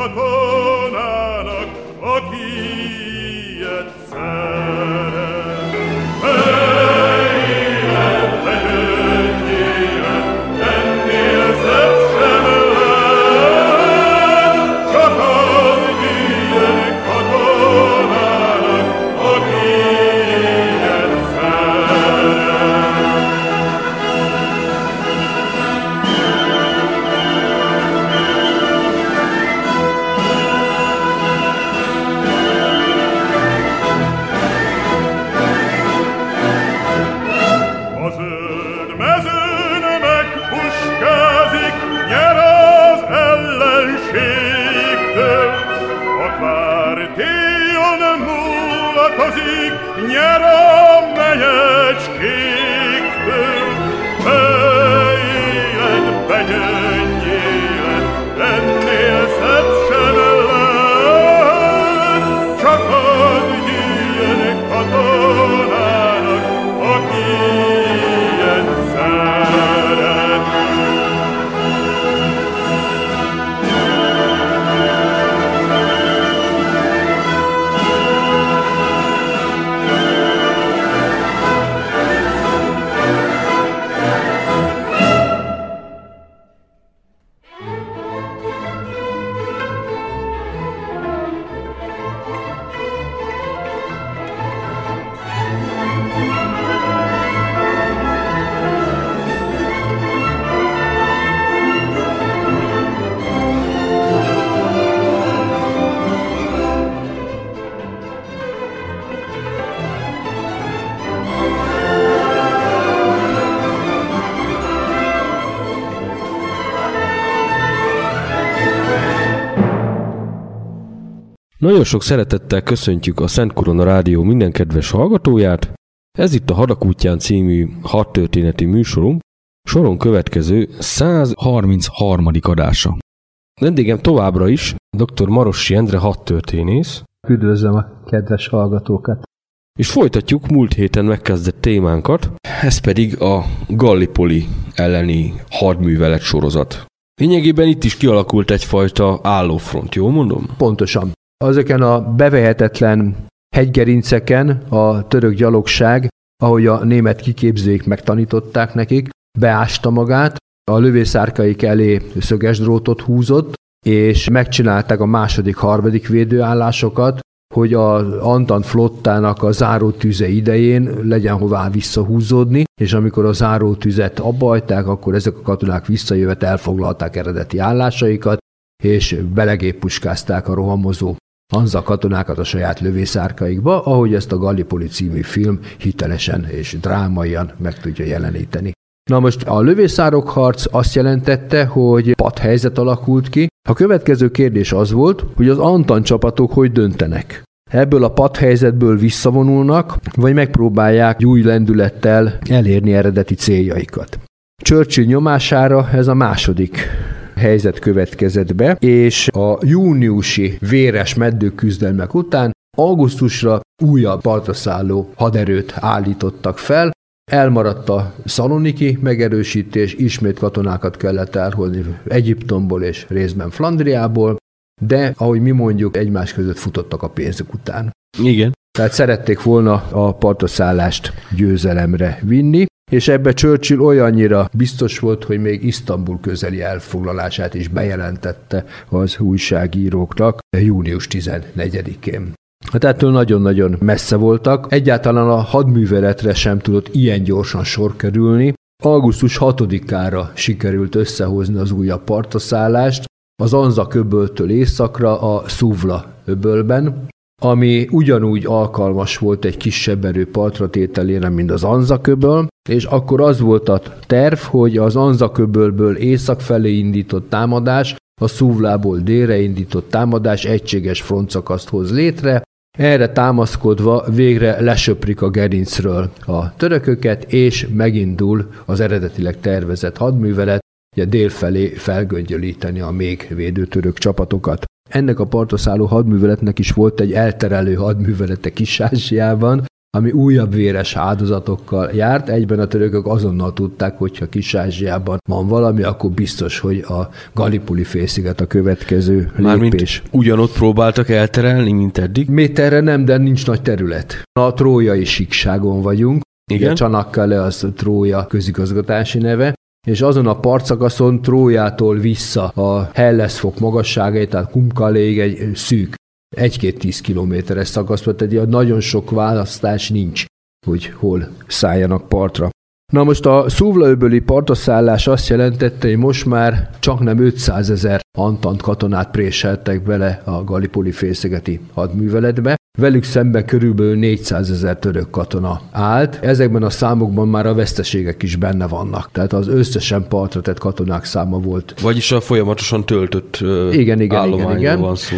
katonának, aki ilyet szeret. Nagyon sok szeretettel köszöntjük a Szent Korona Rádió minden kedves hallgatóját. Ez itt a Hadakútján című hadtörténeti műsorunk, soron következő 133. adása. Vendégem továbbra is dr. Marossi Endre hadtörténész. Üdvözlöm a kedves hallgatókat. És folytatjuk múlt héten megkezdett témánkat, ez pedig a Gallipoli elleni hadművelet sorozat. Lényegében itt is kialakult egyfajta állófront, jól mondom? Pontosan. Azeken a bevehetetlen hegygerinceken a török gyalogság, ahogy a német kiképzőik megtanították nekik, beásta magát, a lövészárkaik elé szöges drótot húzott, és megcsinálták a második, harmadik védőállásokat, hogy az Antant flottának a zárótűze idején legyen hová visszahúzódni, és amikor a zárótüzet abbajták, akkor ezek a katonák visszajövet elfoglalták eredeti állásaikat, és belegéppuskázták a rohamozó Hanza katonákat a saját lövészárkaikba, ahogy ezt a Gallipoli című film hitelesen és drámaian meg tudja jeleníteni. Na most a lövészárok harc azt jelentette, hogy helyzet alakult ki. A következő kérdés az volt, hogy az Antan csapatok hogy döntenek. Ebből a helyzetből visszavonulnak, vagy megpróbálják új lendülettel elérni eredeti céljaikat. Churchill nyomására ez a második helyzet következett be, és a júniusi véres meddőküzdelmek után Augusztusra újabb partra szálló haderőt állítottak fel, Elmaradt a szaloniki megerősítés, ismét katonákat kellett elhozni Egyiptomból és részben Flandriából, de ahogy mi mondjuk, egymás között futottak a pénzük után. Igen. Tehát szerették volna a partaszállást győzelemre vinni, és ebbe Churchill olyannyira biztos volt, hogy még Isztambul közeli elfoglalását is bejelentette az újságíróknak június 14-én. Hát ettől nagyon-nagyon messze voltak. Egyáltalán a hadműveletre sem tudott ilyen gyorsan sor kerülni. Augusztus 6-ára sikerült összehozni az újabb partaszállást, az Anza köböltől északra a Szuvla öbölben, ami ugyanúgy alkalmas volt egy kisebb erő partra tételére, mint az Anza köböl, és akkor az volt a terv, hogy az Anza köbölből észak felé indított támadás, a Szuvlából délre indított támadás egységes frontszakaszt hoz létre, erre támaszkodva végre lesöprik a gerincről a törököket, és megindul az eredetileg tervezett hadművelet, ugye délfelé felgöngyölíteni a még védő török csapatokat. Ennek a partoszálló hadműveletnek is volt egy elterelő hadművelete Kis-Ázsiában, ami újabb véres áldozatokkal járt. Egyben a törökök azonnal tudták, hogyha Kis-Ázsiában van valami, akkor biztos, hogy a Galipuli félsziget a következő lépés. Mármint ugyanott próbáltak elterelni, mint eddig? Méterre nem, de nincs nagy terület. A trójai síkságon vagyunk. Igen. Csanakkale az Trója közigazgatási neve, és azon a partszakaszon Trójától vissza a Helleszfok magasságai, tehát Kumkaléig egy szűk egy-két tíz kilométeres szakasz, tehát nagyon sok választás nincs, hogy hol szálljanak partra. Na most a Szúvlaöböli partaszállás azt jelentette, hogy most már csak nem 500 ezer antant katonát préseltek bele a Galipoli félszigeti hadműveletbe, Velük szemben körülbelül 400 ezer török katona állt. Ezekben a számokban már a veszteségek is benne vannak. Tehát az összesen partra tett katonák száma volt. Vagyis a folyamatosan töltött igen, igen, igen, igen. van szó.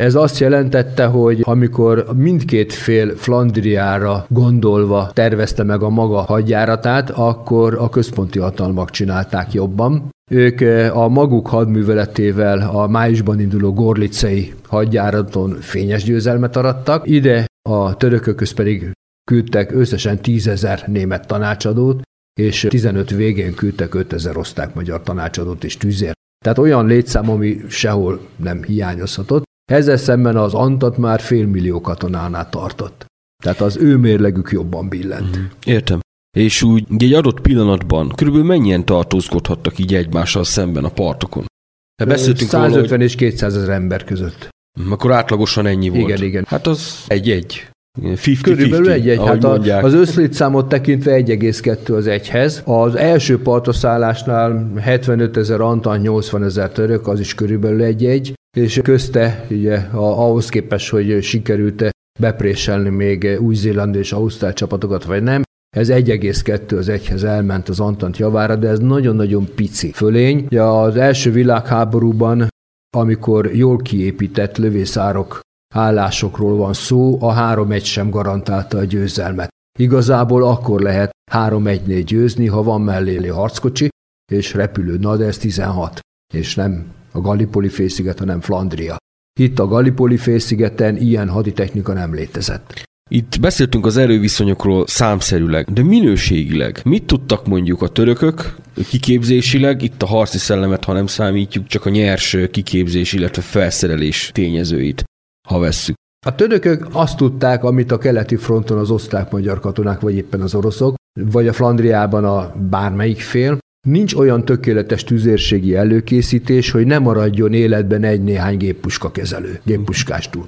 Ez azt jelentette, hogy amikor mindkét fél Flandriára gondolva tervezte meg a maga hadjáratát, akkor a központi hatalmak csinálták jobban. Ők a maguk hadműveletével a májusban induló gorlicei hadjáraton fényes győzelmet arattak. Ide a törökökhöz pedig küldtek összesen tízezer német tanácsadót, és 15 végén küldtek 5000 oszták-magyar tanácsadót és tűzért. Tehát olyan létszám, ami sehol nem hiányozhatott. Ezzel szemben az Antat már félmillió katonánál tartott. Tehát az ő mérlegük jobban billent. Mhm. Értem. És úgy egy adott pillanatban körülbelül mennyien tartózkodhattak így egymással szemben a partokon? De beszéltünk 150 róla, és 200 ezer ember között. Hm, akkor átlagosan ennyi volt. Igen, igen. Hát az egy-egy. 50, Körülbelül egy-egy. Hát a, az összlétszámot tekintve 1,2 az egyhez. Az első partoszállásnál 75 ezer antan, 80 ezer török, az is körülbelül egy-egy. És közte, ugye, ahhoz képest, hogy sikerült bepréselni még Új-Zéland és Ausztrál csapatokat, vagy nem, ez 1,2 az egyhez elment az Antant javára, de ez nagyon-nagyon pici fölény. Ja, az első világháborúban, amikor jól kiépített lövészárok állásokról van szó, a 3-1 sem garantálta a győzelmet. Igazából akkor lehet 3-1-nél győzni, ha van mellé harckocsi és repülő, na de ez 16, és nem a Gallipoli félsziget, hanem Flandria. Itt a Gallipoli félszigeten ilyen haditechnika nem létezett. Itt beszéltünk az erőviszonyokról számszerűleg, de minőségileg mit tudtak mondjuk a törökök kiképzésileg, itt a harci szellemet, ha nem számítjuk, csak a nyers kiképzés, illetve felszerelés tényezőit, ha vesszük. A törökök azt tudták, amit a keleti fronton az osztrák-magyar katonák, vagy éppen az oroszok, vagy a Flandriában a bármelyik fél, Nincs olyan tökéletes tüzérségi előkészítés, hogy ne maradjon életben egy-néhány géppuska kezelő, géppuskástól.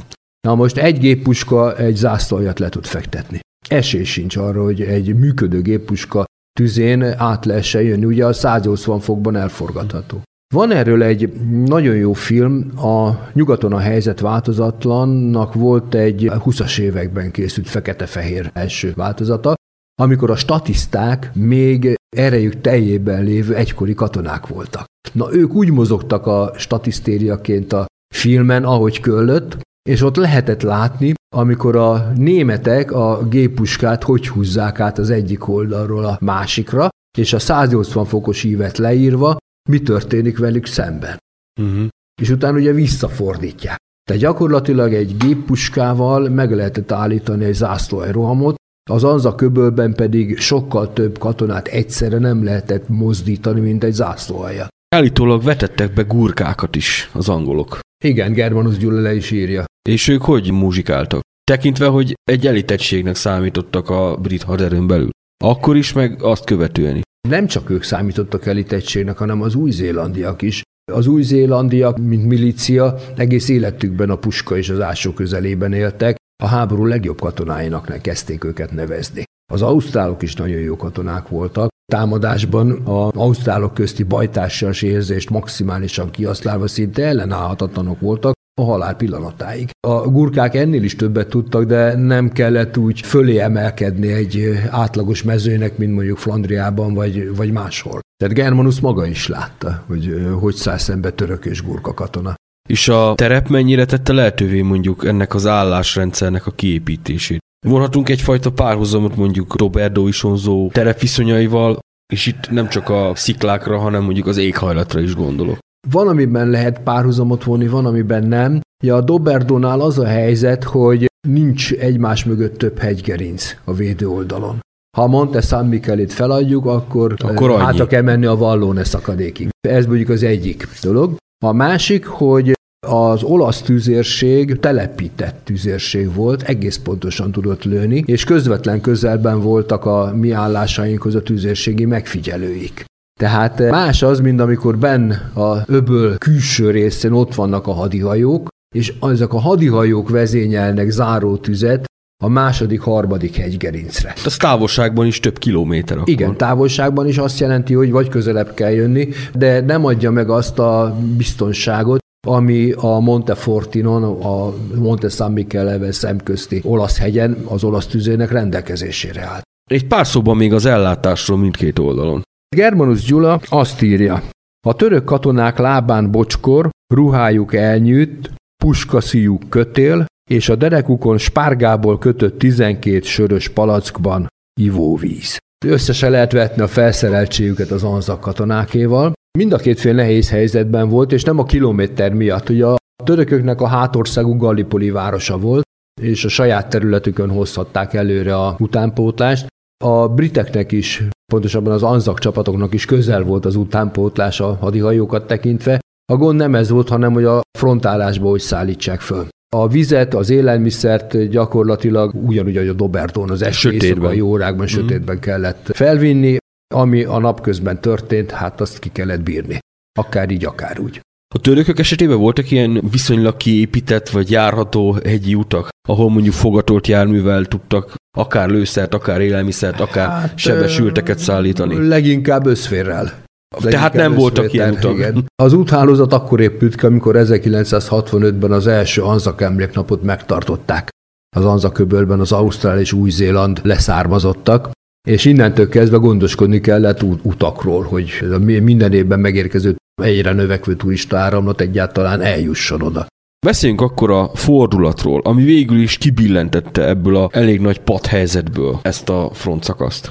Na most egy géppuska egy zászlójat le tud fektetni. Esély sincs arra, hogy egy működő géppuska tüzén át lehessen jönni, ugye a 180 fokban elforgatható. Van erről egy nagyon jó film, a Nyugaton a helyzet változatlannak volt egy 20-as években készült fekete-fehér első változata, amikor a statiszták még erejük teljében lévő egykori katonák voltak. Na ők úgy mozogtak a statisztériaként a filmen, ahogy köllött, és ott lehetett látni, amikor a németek a géppuskát hogy húzzák át az egyik oldalról a másikra, és a 180 fokos ívet leírva, mi történik velük szemben. Uh-huh. És utána ugye visszafordítják. Tehát gyakorlatilag egy géppuskával meg lehetett állítani egy zászlóajrohamot, az Anza köbölben pedig sokkal több katonát egyszerre nem lehetett mozdítani, mint egy zászlóaljat. Állítólag vetettek be gurkákat is az angolok. Igen, Germanus Gyula le is írja. És ők hogy muzsikáltak? Tekintve, hogy egy elitegységnek számítottak a brit haderőn belül. Akkor is, meg azt követően is. Nem csak ők számítottak elitegységnek, hanem az új-zélandiak is. Az új-zélandiak, mint milícia, egész életükben a puska és az ásó közelében éltek, a háború legjobb katonáinak kezdték őket nevezni. Az ausztrálok is nagyon jó katonák voltak. Támadásban az ausztrálok közti bajtársias érzést maximálisan kihasználva szinte ellenállhatatlanok voltak a halál pillanatáig. A gurkák ennél is többet tudtak, de nem kellett úgy fölé emelkedni egy átlagos mezőnek, mint mondjuk Flandriában vagy, vagy máshol. Tehát Germanus maga is látta, hogy hogy száll szembe török és gurka katona. És a terep mennyire tette lehetővé mondjuk ennek az állásrendszernek a kiépítését? Vonhatunk egyfajta párhuzamot mondjuk Roberto Isonzó terepviszonyaival, és itt nem csak a sziklákra, hanem mondjuk az éghajlatra is gondolok. Van, amiben lehet párhuzamot vonni, van, amiben nem. Ja, a Doberdónál az a helyzet, hogy nincs egymás mögött több hegygerinc a védő oldalon. Ha a Monte San Michelit feladjuk, akkor, akkor hátra kell menni a Vallone szakadékig. Ez mondjuk az egyik dolog. A másik, hogy az olasz tüzérség telepített tüzérség volt, egész pontosan tudott lőni, és közvetlen közelben voltak a mi állásainkhoz a tüzérségi megfigyelőik. Tehát más az, mint amikor benn a öböl külső részén ott vannak a hadihajók, és ezek a hadihajók vezényelnek záró tüzet a második, harmadik hegygerincre. Az távolságban is több kilométer akkor. Igen, távolságban is azt jelenti, hogy vagy közelebb kell jönni, de nem adja meg azt a biztonságot, ami a Montefortinon, a Monte San Michele szemközti olasz hegyen az olasz tüzének rendelkezésére állt. Egy pár szóban még az ellátásról mindkét oldalon. Germanus Gyula azt írja, a török katonák lábán bocskor, ruhájuk elnyűtt, puskaszíjuk kötél, és a derekukon spárgából kötött 12 sörös palackban ivóvíz. Összesen lehet vetni a felszereltségüket az anzak katonákéval. Mind a két fél nehéz helyzetben volt, és nem a kilométer miatt. Ugye a törököknek a hátországú Gallipoli városa volt, és a saját területükön hozhatták előre a utánpótlást. A briteknek is, pontosabban az anzak csapatoknak is közel volt az utánpótlás a hadihajókat tekintve. A gond nem ez volt, hanem hogy a frontálásba hogy szállítsák föl. A vizet, az élelmiszert gyakorlatilag ugyanúgy, ahogy a Doberton az eső éjszakai órákban, mm. sötétben kellett felvinni, ami a napközben történt, hát azt ki kellett bírni. Akár így, akár úgy. A törökök esetében voltak ilyen viszonylag kiépített vagy járható hegyi utak, ahol mondjuk fogatolt járművel tudtak akár lőszert, akár élelmiszert, akár hát, sebesülteket szállítani? Leginkább összférrel. Tehát nem voltak ilyen utak. Igen. Az úthálózat akkor épült ki, amikor 1965-ben az első Anzak emléknapot megtartották. Az Anzaköbölben az Ausztrál és Új-Zéland leszármazottak, és innentől kezdve gondoskodni kellett utakról, hogy minden évben megérkező egyre növekvő turista áramlat egyáltalán eljusson oda. Beszéljünk akkor a fordulatról, ami végül is kibillentette ebből a elég nagy padhelyzetből ezt a frontszakaszt.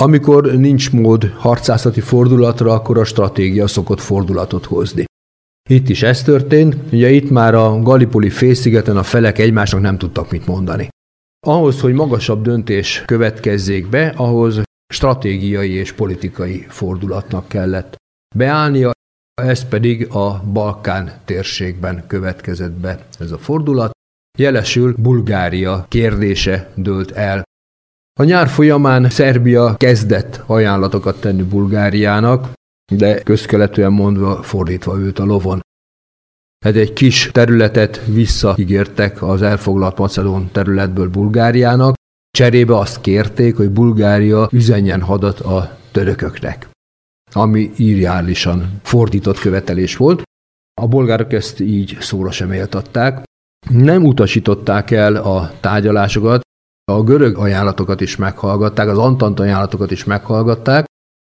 Amikor nincs mód harcászati fordulatra, akkor a stratégia szokott fordulatot hozni. Itt is ez történt, ugye itt már a Gallipoli félszigeten a felek egymásnak nem tudtak mit mondani. Ahhoz, hogy magasabb döntés következzék be, ahhoz stratégiai és politikai fordulatnak kellett beállnia, ez pedig a Balkán térségben következett be ez a fordulat. Jelesül Bulgária kérdése dőlt el. A nyár folyamán Szerbia kezdett ajánlatokat tenni Bulgáriának, de közkeletűen mondva fordítva őt a lovon. Hát egy kis területet visszaígértek az elfoglalt Macedón területből Bulgáriának, cserébe azt kérték, hogy Bulgária üzenjen hadat a törököknek, ami írjálisan fordított követelés volt. A bolgárok ezt így szóra sem éltatták. Nem utasították el a tárgyalásokat, a görög ajánlatokat is meghallgatták, az Antant ajánlatokat is meghallgatták,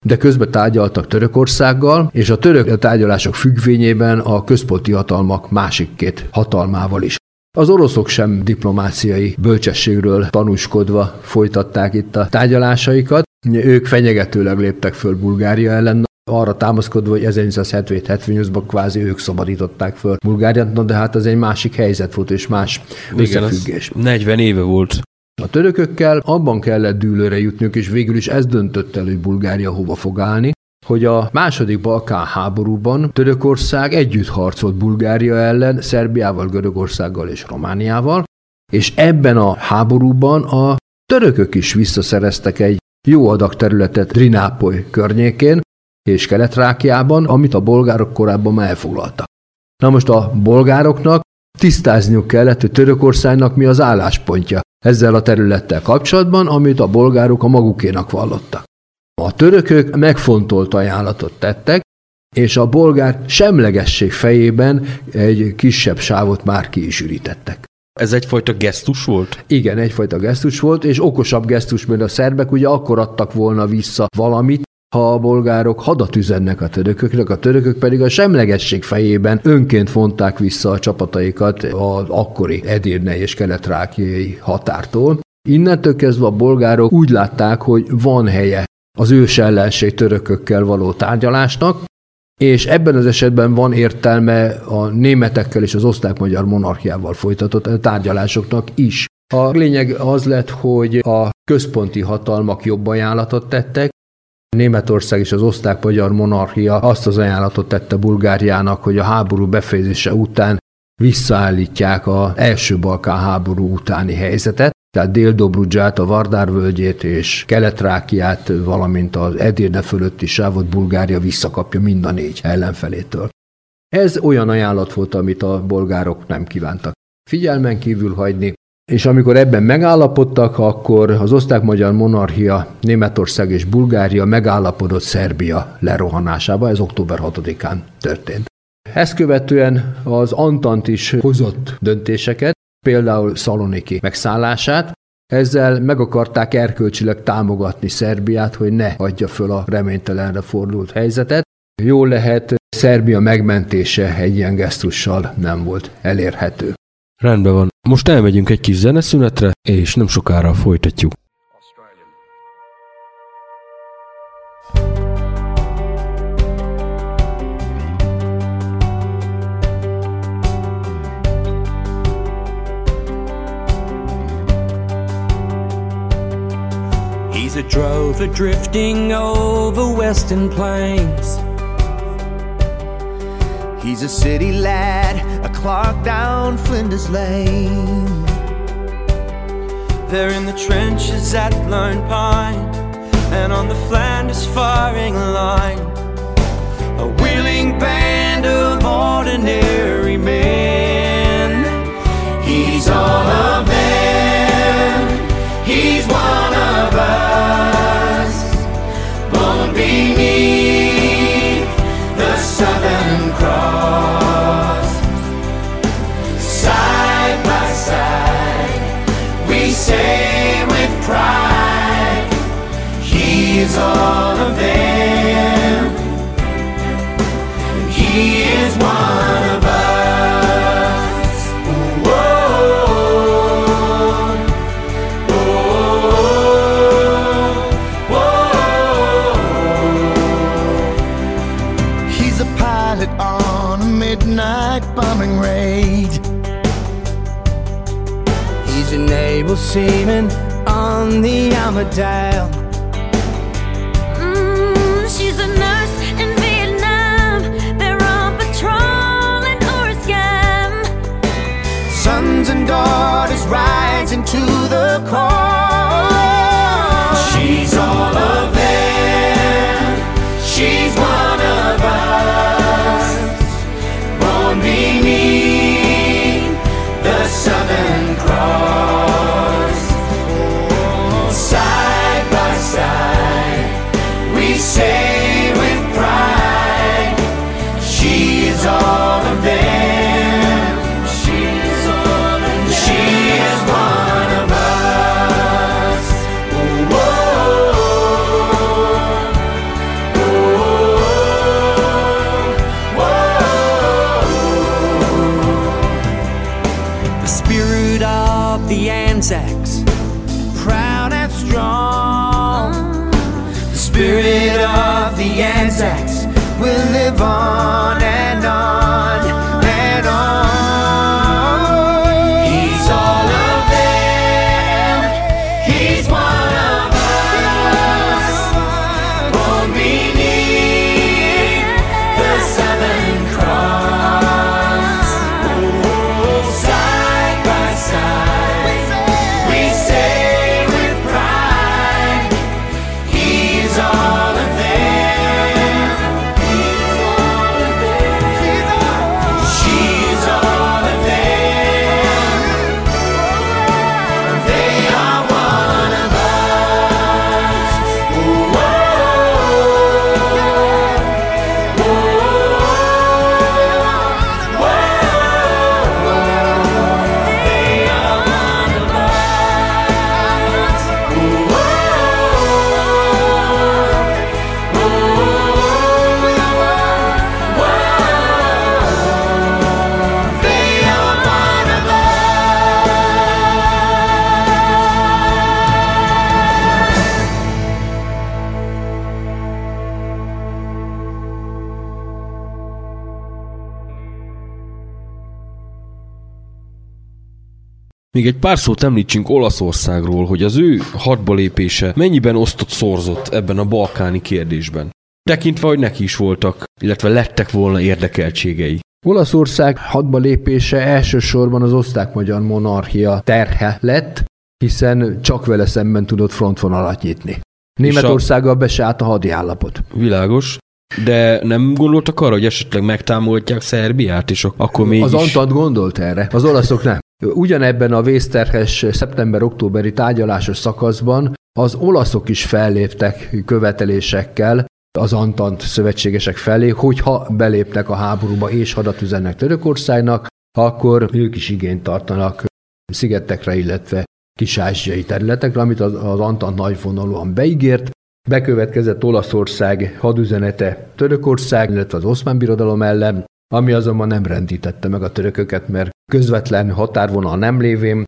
de közben tárgyaltak Törökországgal, és a török tárgyalások függvényében a központi hatalmak másik két hatalmával is. Az oroszok sem diplomáciai bölcsességről tanúskodva folytatták itt a tárgyalásaikat. Ők fenyegetőleg léptek föl Bulgária ellen, arra támaszkodva, hogy 1977-78-ban kvázi ők szabadították föl Bulgáriát, no, de hát az egy másik helyzet volt, és más összefüggés. Igen, 40 éve volt. A törökökkel abban kellett dűlőre jutniuk, és végül is ez döntött el, hogy Bulgária hova fog állni, hogy a második Balkán háborúban Törökország együtt harcolt Bulgária ellen, Szerbiával, Görögországgal és Romániával, és ebben a háborúban a törökök is visszaszereztek egy jó adag területet Drinápoly környékén és Keletrákiában, amit a bolgárok korábban már elfoglaltak. Na most a bolgároknak tisztázniuk kellett, hogy Törökországnak mi az álláspontja ezzel a területtel kapcsolatban, amit a bolgárok a magukénak vallottak. A törökök megfontolt ajánlatot tettek, és a bolgár semlegesség fejében egy kisebb sávot már ki is ürítettek. Ez egyfajta gesztus volt? Igen, egyfajta gesztus volt, és okosabb gesztus, mert a szerbek ugye akkor adtak volna vissza valamit, ha a bolgárok hadat üzennek a törököknek, a törökök pedig a semlegesség fejében önként vonták vissza a csapataikat az akkori Edirne és keletrákiai határtól. Innentől kezdve a bolgárok úgy látták, hogy van helye az ős ellenség törökökkel való tárgyalásnak, és ebben az esetben van értelme a németekkel és az osztrák-magyar monarchiával folytatott tárgyalásoknak is. A lényeg az lett, hogy a központi hatalmak jobb ajánlatot tettek, Németország és az osztrák-magyar monarchia azt az ajánlatot tette Bulgáriának, hogy a háború befejezése után visszaállítják az első Balkán háború utáni helyzetet, tehát Dél-Dobrudzsát, a Vardár völgyét és Keletrákiát, valamint az Edirne fölötti sávot Bulgária visszakapja mind a négy ellenfelétől. Ez olyan ajánlat volt, amit a bolgárok nem kívántak figyelmen kívül hagyni, és amikor ebben megállapodtak, akkor az osztrák-magyar monarchia, Németország és Bulgária megállapodott Szerbia lerohanásába, ez október 6-án történt. Ezt követően az Antant is hozott döntéseket, például Szaloniki megszállását, ezzel meg akarták erkölcsileg támogatni Szerbiát, hogy ne adja föl a reménytelenre fordult helyzetet. Jól lehet, Szerbia megmentése egy ilyen gesztussal nem volt elérhető. Rendben van. Most elmegyünk egy kis zeneszünetre, és nem sokára folytatjuk. A drover drifting over western plains. He's a city lad, a clock down Flinders Lane. They're in the trenches at Lone Pine and on the Flanders firing line. A willing band of ordinary men. He's all of He's an able seaman on the Armadale. Mm, she's a nurse in Vietnam. They're on patrol in. Sons and daughters rising to the call. Még egy pár szót említsünk Olaszországról, hogy az ő hadba lépése mennyiben osztott szorzott ebben a balkáni kérdésben. Tekintve, hogy neki is voltak, illetve lettek volna érdekeltségei. Olaszország hadba lépése elsősorban az osztrák-magyar monarchia terhe lett, hiszen csak vele szemben tudott frontvonalat nyitni. Németországgal be se állt a hadi állapot. Világos. De nem gondoltak arra, hogy esetleg megtámogatják Szerbiát, és ak- akkor mégis... Az Antant gondolt erre, az olaszok nem. Ugyanebben a vészterhes szeptember-októberi tárgyalásos szakaszban az olaszok is felléptek követelésekkel az Antant szövetségesek felé, hogyha belépnek a háborúba és hadat üzennek Törökországnak, akkor ők is igényt tartanak szigetekre, illetve kis-ázsiai területekre, amit az, az Antant nagyvonalúan beígért. Bekövetkezett Olaszország hadüzenete Törökország, illetve az Oszmán Birodalom ellen, ami azonban nem rendítette meg a törököket, mert közvetlen határvonal nem lévén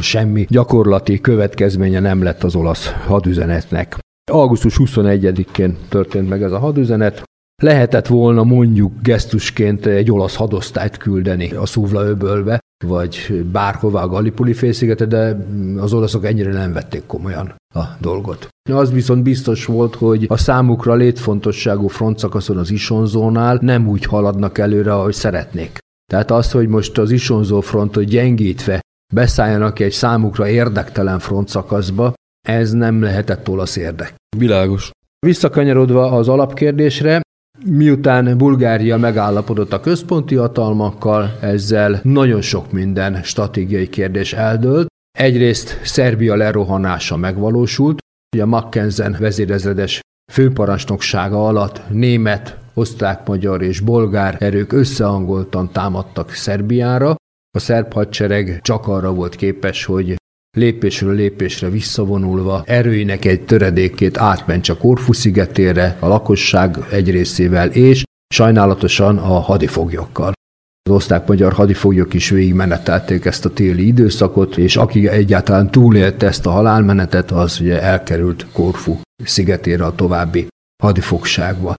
semmi gyakorlati következménye nem lett az olasz hadüzenetnek. Augusztus 21-én történt meg ez a hadüzenet. Lehetett volna mondjuk gesztusként egy olasz hadosztályt küldeni a Szúvla öbölbe, vagy bárhová a Gallipoli félszigete, de az olaszok ennyire nem vették komolyan a dolgot. Az viszont biztos volt, hogy a számukra létfontosságú frontszakaszon az Isonzónál nem úgy haladnak előre, ahogy szeretnék. Tehát az, hogy most az Isonzó frontot gyengítve beszálljanak egy számukra érdektelen frontszakaszba, ez nem lehetett olasz érdek. Világos. Visszakanyarodva az alapkérdésre, miután Bulgária megállapodott a központi hatalmakkal, ezzel nagyon sok minden stratégiai kérdés eldőlt. Egyrészt Szerbia lerohanása megvalósult, a Mackenzen vezérezredes főparancsnoksága alatt német, osztrák-magyar és bolgár erők összehangoltan támadtak Szerbiára. A szerb hadsereg csak arra volt képes, hogy lépésről lépésre visszavonulva erőinek egy töredékét átmentse Korfu szigetére a lakosság egy részével, és sajnálatosan a hadifoglyokkal. Az osztrák-magyar hadifoglyok is végigmenetelték ezt a téli időszakot, és aki egyáltalán túlélte ezt a halálmenetet, az ugye elkerült Korfu szigetére a további hadifogságba.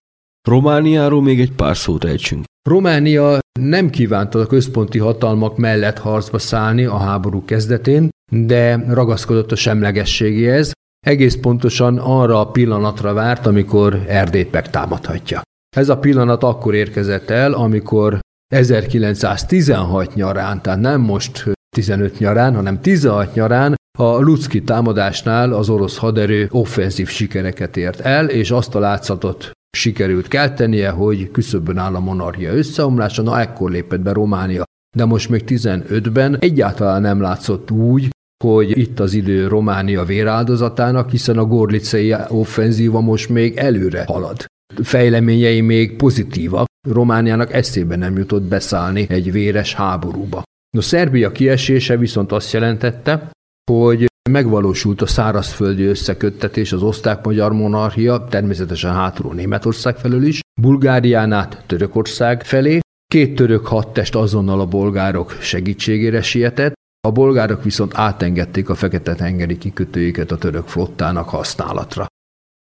Romániáról még egy pár szót ejtsünk. Románia nem kívánta a központi hatalmak mellett harcba szállni a háború kezdetén, de ragaszkodott a semlegességéhez, egész pontosan arra a pillanatra várt, amikor Erdélyt megtámadhatja. Ez a pillanat akkor érkezett el, amikor 1916 nyarán, tehát nem most 15 nyarán, hanem 16 nyarán a Lucki támadásnál az orosz haderő offenzív sikereket ért el, és azt a látszatot sikerült keltenie, hogy küszöbön áll a monarchia összeomlása, na ekkor lépett be Románia. De most még 15-ben egyáltalán nem látszott úgy, hogy itt az idő Románia véráldozatának, hiszen a gorlicei offenzíva most még előre halad. Fejleményei még pozitívak, Romániának eszébe nem jutott beszállni egy véres háborúba. A Szerbia kiesése viszont azt jelentette, hogy megvalósult a szárazföldi összeköttetés az osztrák-magyar monarchia, természetesen hátulról Németország felől is, Bulgárián át Törökország felé, Két török hadtest azonnal a bolgárok segítségére sietett, a bolgárok viszont átengedték a Fekete-tengeri kikötőiket a török flottának használatra.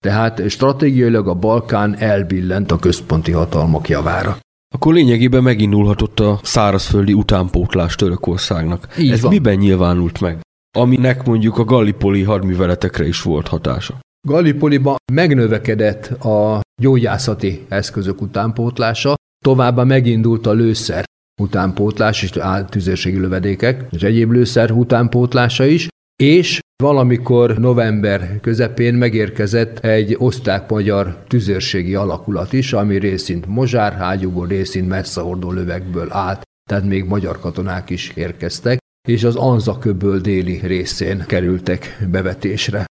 Tehát stratégiailag a Balkán elbillent a központi hatalmak javára. Akkor lényegében megindulhatott a szárazföldi utánpótlás Törökországnak. Így Ez van. miben nyilvánult meg? Aminek mondjuk a Gallipoli hadműveletekre is volt hatása. Gallipoliban megnövekedett a gyógyászati eszközök utánpótlása, továbbá megindult a lőszer utánpótlás és tüzérségi lövedékek és egyéb lőszer utánpótlása is, és valamikor november közepén megérkezett egy osztrák-magyar tüzérségi alakulat is, ami részint mozsárhágyúból, részint messzehordó lövekből állt, tehát még magyar katonák is érkeztek, és az Anza köböl déli részén kerültek bevetésre.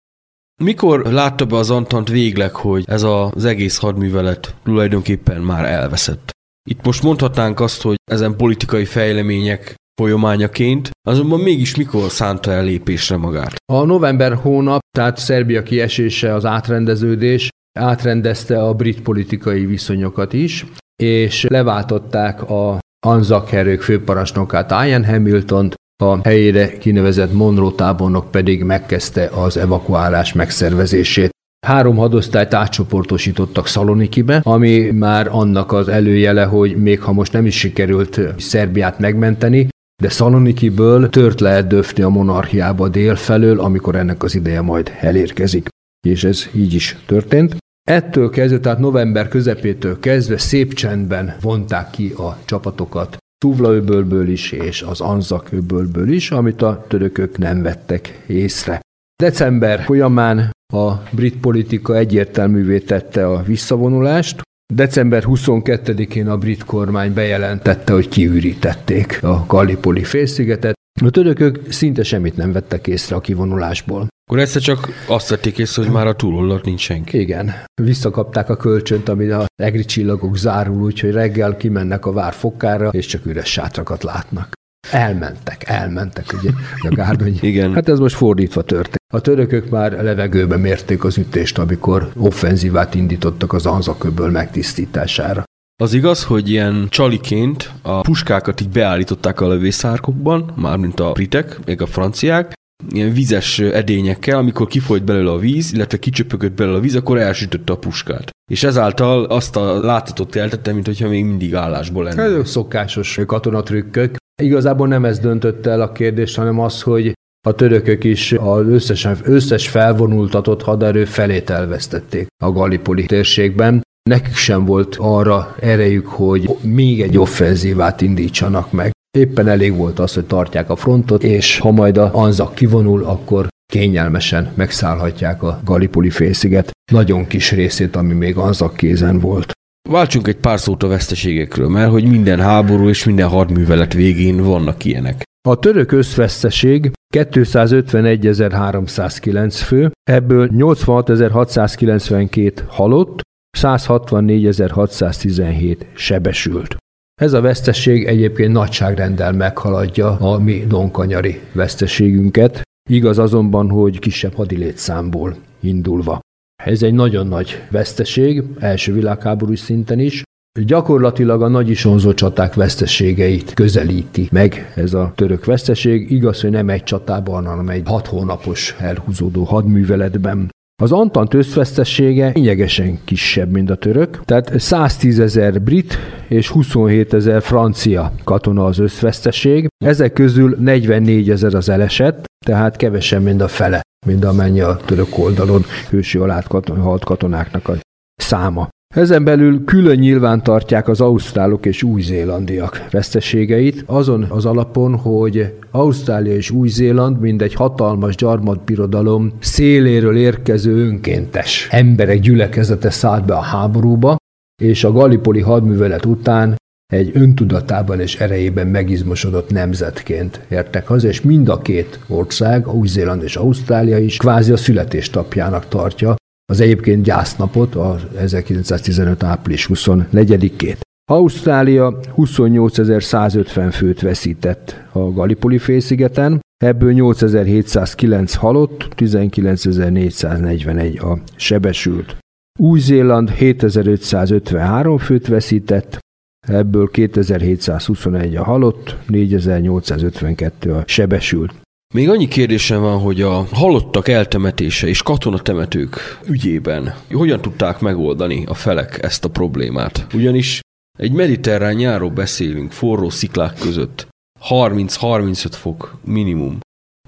Mikor látta be az Antant végleg, hogy ez az egész hadművelet tulajdonképpen már elveszett? Itt most mondhatnánk azt, hogy ezen politikai fejlemények folyamányaként, azonban mégis mikor szánta el lépésre magát? A november hónap, tehát Szerbia kiesése, az átrendeződés átrendezte a brit politikai viszonyokat is, és leváltották a Anzak erők főparancsnokát Ian hamilton a helyére kinevezett Monroe tábornok pedig megkezdte az evakuálás megszervezését. Három hadosztályt átcsoportosítottak Szalonikibe, ami már annak az előjele, hogy még ha most nem is sikerült Szerbiát megmenteni, de Szalonikiből tört lehet döfni a monarchiába dél felől, amikor ennek az ideje majd elérkezik. És ez így is történt. Ettől kezdve, tehát november közepétől kezdve szép csendben vonták ki a csapatokat Tuvla-öbölből is, és az Anzak öbölből is, amit a törökök nem vettek észre. December folyamán a brit politika egyértelművé tette a visszavonulást. December 22-én a brit kormány bejelentette, hogy kiürítették a Gallipoli félszigetet. A törökök szinte semmit nem vettek észre a kivonulásból. Akkor egyszer csak azt vették észre, hogy már a túloldalt nincs senki. Igen, visszakapták a kölcsönt, amit a egri csillagok zárul, úgyhogy reggel kimennek a vár fokára, és csak üres sátrakat látnak. Elmentek, elmentek, ugye, a gárdony. Igen. Hát ez most fordítva történt. A törökök már levegőbe mérték az ütést, amikor offenzívát indítottak az Anzaköböl megtisztítására. Az igaz, hogy ilyen csaliként a puskákat így beállították a lövészárkokban, mármint a britek, még a franciák, ilyen vizes edényekkel, amikor kifolyt belőle a víz, illetve kicsöpögött belőle a víz, akkor elsütötte a puskát. És ezáltal azt a látatot eltette, mint hogyha még mindig állásból lenne. Ezek szokásos katonatrükkök. Igazából nem ez döntötte el a kérdést, hanem az, hogy a törökök is az összes, összes felvonultatott haderő felét elvesztették a Gallipoli térségben. Nekik sem volt arra erejük, hogy még egy offenzívát indítsanak meg. Éppen elég volt az, hogy tartják a frontot, és ha majd a Anzak kivonul, akkor kényelmesen megszállhatják a Gallipoli félsziget nagyon kis részét, ami még Anzak kézen volt. Váltsunk egy pár szót a veszteségekről, mert hogy minden háború és minden hadművelet végén vannak ilyenek. A török összveszteség 251.309 fő, ebből 86.692 halott, 164.617 sebesült. Ez a veszteség egyébként nagyságrendel meghaladja a mi donkanyari veszteségünket, igaz azonban, hogy kisebb hadilétszámból indulva. Ez egy nagyon nagy veszteség, első világháborús szinten is. Gyakorlatilag a nagy isonzó csaták veszteségeit közelíti meg ez a török veszteség. Igaz, hogy nem egy csatában, hanem egy hat hónapos elhúzódó hadműveletben. Az Antant összvesztessége lényegesen kisebb, mint a török, tehát 110 ezer brit és 27 ezer francia katona az összveszteség. Ezek közül 44 ezer az elesett, tehát kevesebb, mint a fele, mint amennyi a török oldalon hősi alá halt katonáknak a száma. Ezen belül külön nyilván tartják az ausztrálok és új-zélandiak veszteségeit, azon az alapon, hogy Ausztrália és Új-Zéland mind egy hatalmas gyarmatbirodalom széléről érkező önkéntes emberek gyülekezete szállt be a háborúba, és a Gallipoli hadművelet után egy öntudatában és erejében megizmosodott nemzetként értek haza, és mind a két ország, Új-Zéland és Ausztrália is kvázi a születésnapjának tartja az egyébként gyásznapot, az 1915. április 24-ét. Ausztrália 28.150 főt veszített a Gallipoli félszigeten, ebből 8709 halott, 19441 a sebesült. Új-Zéland 7553 főt veszített, ebből 2721 a halott, 4852 a sebesült. Még annyi kérdésem van, hogy a halottak eltemetése és katonatemetők ügyében hogyan tudták megoldani a felek ezt a problémát? Ugyanis egy mediterrán nyáról beszélünk, forró sziklák között, 30-35 fok minimum,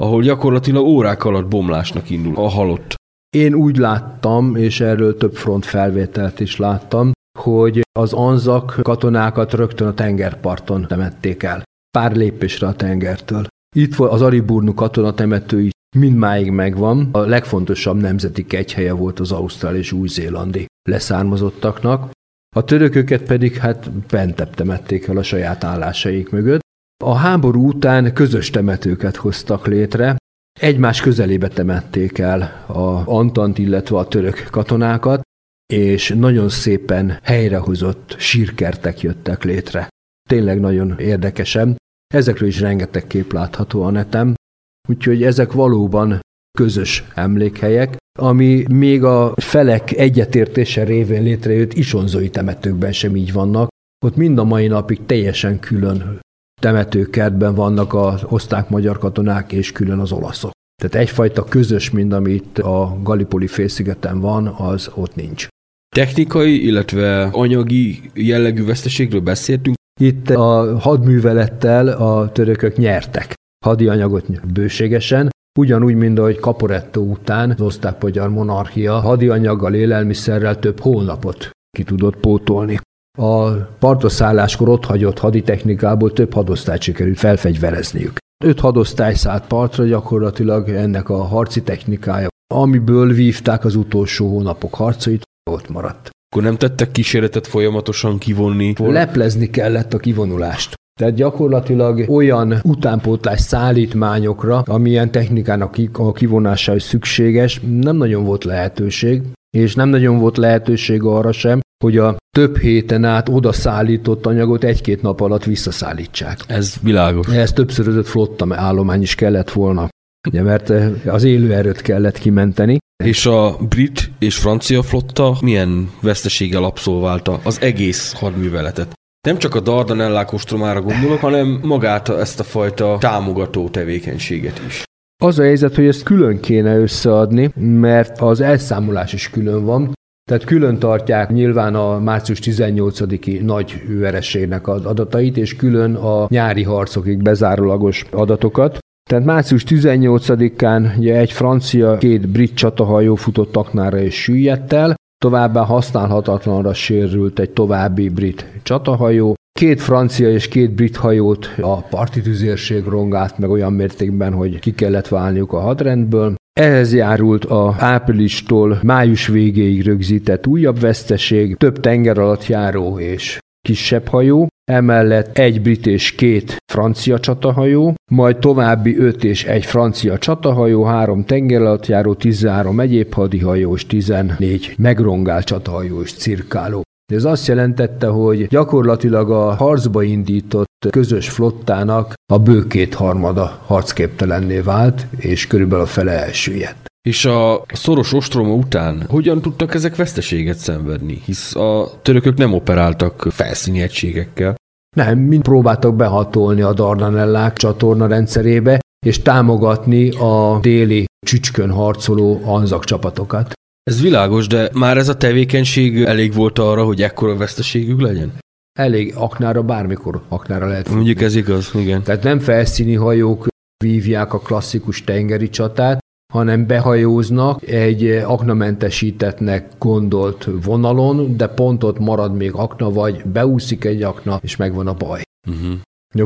ahol gyakorlatilag órák alatt bomlásnak indul a halott. Én úgy láttam, és erről több front felvételt is láttam, hogy az anzak katonákat rögtön a tengerparton temették el. Pár lépésre a tengertől. Itt volt az Ariburnu katonatemetői mindmáig megvan. A legfontosabb nemzeti kegyhelye volt az ausztrál és új-zélandi leszármazottaknak. A törököket pedig hát bentebb temették el a saját állásaik mögött. A háború után közös temetőket hoztak létre, egymás közelébe temették el a Antant, illetve a török katonákat, és nagyon szépen helyrehozott sírkertek jöttek létre. Tényleg nagyon érdekesen. Ezekről is rengeteg kép látható a netem, úgyhogy ezek valóban közös emlékhelyek, ami még a felek egyetértése révén létrejött isonzói temetőkben sem így vannak. Ott mind a mai napig teljesen külön temetőkertben vannak az osztrák-magyar katonák és külön az olaszok. Tehát egyfajta közös, mint amit a Gallipoli félszigeten van, az ott nincs. Technikai, illetve anyagi jellegű veszteségről beszéltünk. Itt a hadművelettel a törökök nyertek hadi anyagot bőségesen, ugyanúgy, mint ahogy Caporetto után az osztrák-magyar monarchia hadi anyaggal, élelmiszerrel több hónapot ki tudott pótolni. A partaszálláskor ott hagyott haditechnikából több hadosztályt sikerült felfegyverezniük. Öt hadosztály szállt partra, gyakorlatilag ennek a harci technikája, amiből vívták az utolsó hónapok harcait, ott maradt. Akkor nem tettek kísérletet folyamatosan kivonni? Leplezni kellett a kivonulást. Tehát gyakorlatilag olyan utánpótlás szállítmányokra, amilyen technikának a kivonása is szükséges, nem nagyon volt lehetőség, és nem nagyon volt lehetőség arra sem, hogy a több héten át oda szállított anyagot egy-két nap alatt visszaszállítsák. Ez világos. Ez többszörözött flotta állomány is kellett volna. Ugye, mert az élő erőt kellett kimenteni. És a brit és francia flotta milyen veszteséggel abszolválta az egész hadműveletet? Nem csak a Dardanellák ostromára gondolok, hanem magát ezt a fajta támogató tevékenységet is. Az a helyzet, hogy ezt külön kéne összeadni, mert az elszámolás is külön van. Tehát külön tartják nyilván a március 18-i nagy vereségnek az adatait, és külön a nyári harcokig bezárólagos adatokat. Tehát március 18-án ugye egy francia, két brit csatahajó futott aknára és süllyedt el, továbbá használhatatlanra sérült egy további brit csatahajó, Két francia és két brit hajót a parti tüzérség rongált meg olyan mértékben, hogy ki kellett válniuk a hadrendből. Ehhez járult a áprilistól május végéig rögzített újabb veszteség, több tenger alatt járó és kisebb hajó, emellett egy brit és két francia csatahajó, majd további öt és egy francia csatahajó, három tengeralattjáró, 13 egyéb hadihajó és 14 megrongált csatahajó és cirkáló. Ez azt jelentette, hogy gyakorlatilag a harcba indított közös flottának a bőkét harmada harcképtelenné vált, és körülbelül a fele elsüllyedt. És a szoros ostroma után hogyan tudtak ezek veszteséget szenvedni? Hisz a törökök nem operáltak felszíni egységekkel. Nem, mind próbáltak behatolni a Dardanellák csatorna rendszerébe, és támogatni a déli csücskön harcoló anzak csapatokat. Ez világos, de már ez a tevékenység elég volt arra, hogy ekkora veszteségük legyen? Elég aknára, bármikor aknára lehet. Mondjuk ez igaz, igen. Tehát nem felszíni hajók vívják a klasszikus tengeri csatát, hanem behajóznak egy aknamentesítetnek gondolt vonalon, de pont ott marad még akna, vagy beúszik egy akna, és megvan a baj. Uh-huh.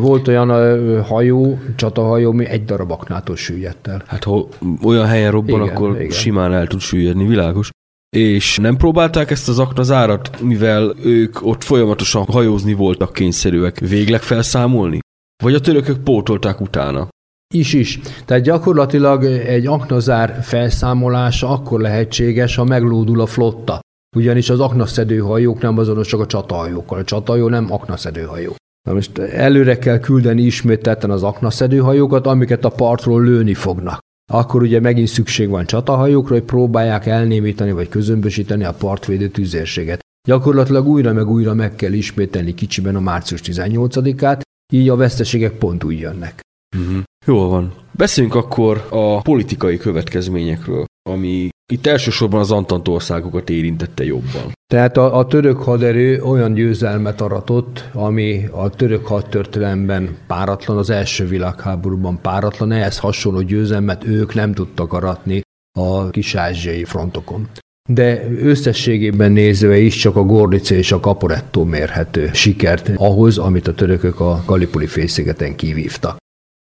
Volt olyan ö, hajó, csatahajó, ami egy darab aknától süllyedt el. Hát ha olyan helyen robban, Igen, akkor igen. simán el tud süllyedni, világos. És nem próbálták ezt az aknazárat, mivel ők ott folyamatosan hajózni voltak kényszerűek, végleg felszámolni? Vagy a törökök pótolták utána? Is is. Tehát gyakorlatilag egy aknazár felszámolása akkor lehetséges, ha meglódul a flotta. Ugyanis az aknaszedő hajók nem azonosak a csatahajókkal. A csatahajó nem aknaszedő hajó. Na most előre kell küldeni ismételten az aknaszedő hajókat, amiket a partról lőni fognak. Akkor ugye megint szükség van csatahajókra, hogy próbálják elnémítani vagy közömbösíteni a partvédő tüzérséget. Gyakorlatilag újra meg újra meg kell ismételni kicsiben a március 18-át, így a veszteségek pont úgy jönnek. Uh-huh. Jól van. Beszéljünk akkor a politikai következményekről, ami itt elsősorban az Antant országokat érintette jobban. Tehát a, a török haderő olyan győzelmet aratott, ami a török hadtörténelemben páratlan, az első világháborúban páratlan, ehhez hasonló győzelmet ők nem tudtak aratni a kis-ázsiai frontokon. De összességében nézve is csak a Gorlice és a Caporetto mérhető sikert ahhoz, amit a törökök a Gallipoli félszigeten kivívtak.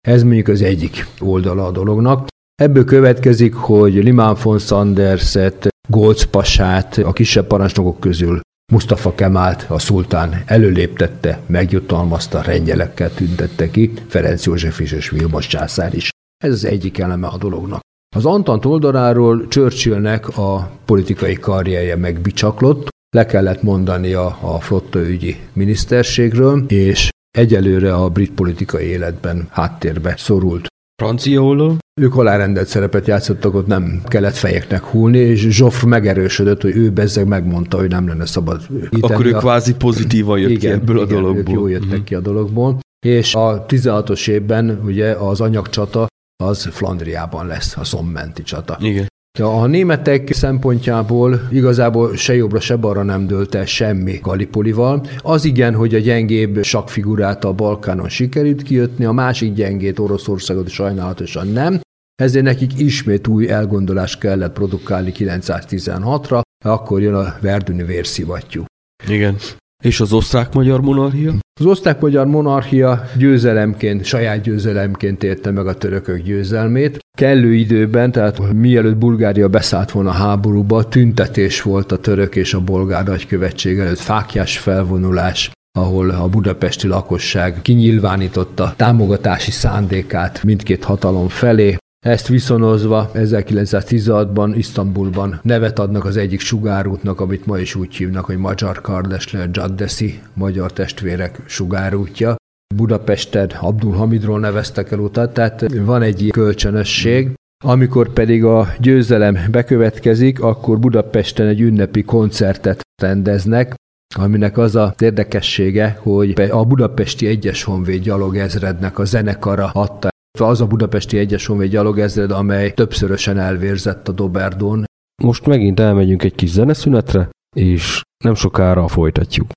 Ez mondjuk az egyik oldala a dolognak. Ebből következik, hogy Limán von Sanderset, Golc Pasát a kisebb parancsnokok közül Mustafa Kemált, a szultán előléptette, megjutalmazta, rengyelekkel tüntette ki, Ferenc József is és Vilmos császár is. Ez az egyik eleme a dolognak. Az Antant oldaláról Churchillnek a politikai karrierje megbicsaklott, le kellett mondani a, a flottaügyi miniszterségről, és egyelőre a brit politikai életben háttérbe szorult. Francia oldal? Ők alárendelt szerepet játszottak, ott nem kellett fejeknek húlni, és Zsofr megerősödött, hogy ő bezzeg megmondta, hogy nem lenne szabad íteni. Akkor ő a... kvázi pozitívan jött igen, ki ebből igen, a dologból. Ők jól jöttek Mhm. ki a dologból. És a 16-os évben ugye az anyagcsata az Flandriában lesz, a szommenti csata. Igen. A németek szempontjából igazából se jobbra, se balra nem dőlt el semmi Galipolival. Az igen, hogy a gyengébb sakfigurát a Balkánon sikerült kijutni, a másik gyengét Oroszországot sajnálatosan nem. Ezért nekik ismét új elgondolást kellett produkálni 916-ra, akkor jön a verdüni vérszivattyú. Igen. És az osztrák-magyar monarchia? Az osztrák-magyar monarchia győzelemként, saját győzelemként érte meg a törökök győzelmét. Kellő időben, tehát mielőtt Bulgária beszállt volna a háborúba, tüntetés volt a török és a bolgár nagykövetség előtt, fákjás felvonulás, ahol a budapesti lakosság kinyilvánította támogatási szándékát mindkét hatalom felé. Ezt viszonozva 1916-ban Isztambulban nevet adnak az egyik sugárútnak, amit ma is úgy hívnak, hogy Magyar Kardesler Jaddesi, magyar testvérek sugárútja. Budapesten Abdul Hamidról neveztek el utat, tehát van egy kölcsönösség. Amikor pedig a győzelem bekövetkezik, akkor Budapesten egy ünnepi koncertet rendeznek, aminek az a érdekessége, hogy a Budapesti Egyes Honvéd gyalogezrednek a zenekara adta az a Budapesti Egyes Honvéd gyalogezred, amely többszörösen elvérzett a Doberdón. Most megint elmegyünk egy kis zeneszünetre, és nem sokára folytatjuk.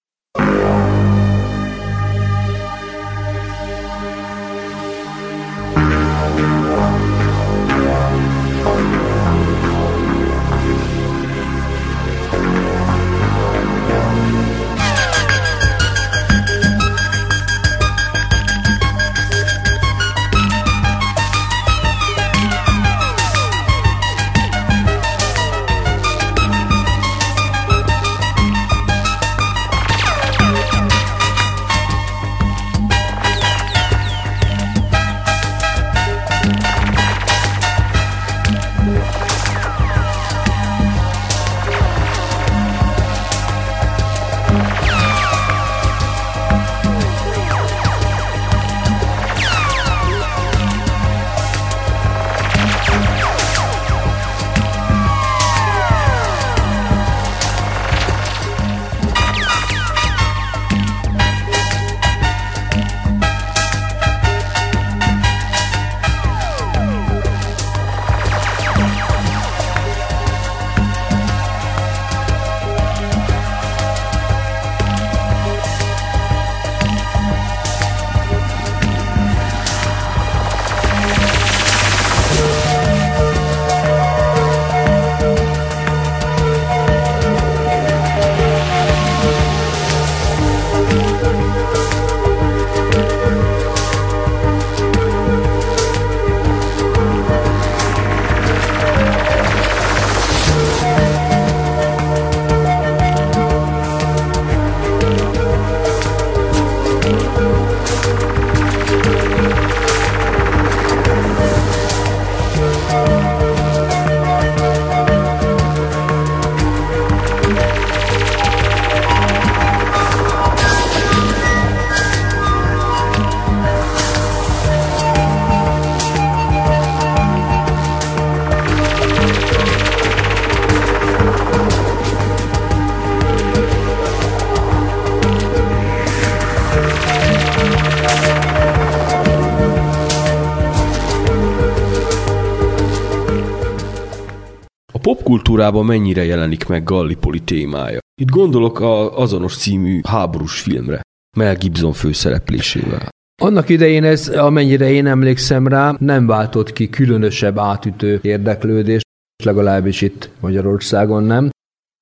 Popkultúrában mennyire jelenik meg Gallipoli témája? Itt gondolok a azonos című háborús filmre, Mel Gibson főszereplésével. Annak idején ez, amennyire én emlékszem rá, nem váltott ki különösebb átütő érdeklődést, legalábbis itt Magyarországon nem.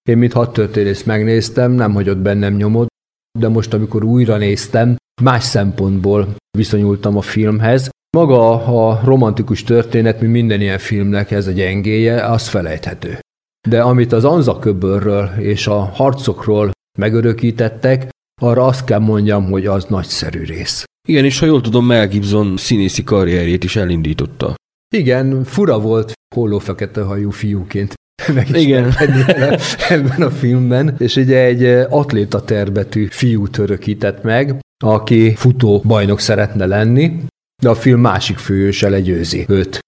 Én, mint hadtörténész megnéztem, nem hagyott bennem nyomot, de most, amikor újra néztem, más szempontból viszonyultam a filmhez. Maga a romantikus történet, mi minden ilyen filmnek ez a gyengéje, az felejthető. De amit az Anzaköbörről és a harcokról megörökítettek, arra azt kell mondjam, hogy az nagyszerű rész. Igen, és ha jól tudom, Mel Gibson színészi karrierjét is elindította. Igen, fura volt holló-fekete hajú fiúként Igen. Igen. ebben a filmben, és ugye egy atléta terbetű fiút örökített meg, aki futó bajnok szeretne lenni, de a film másik főhőse legyőzi őt.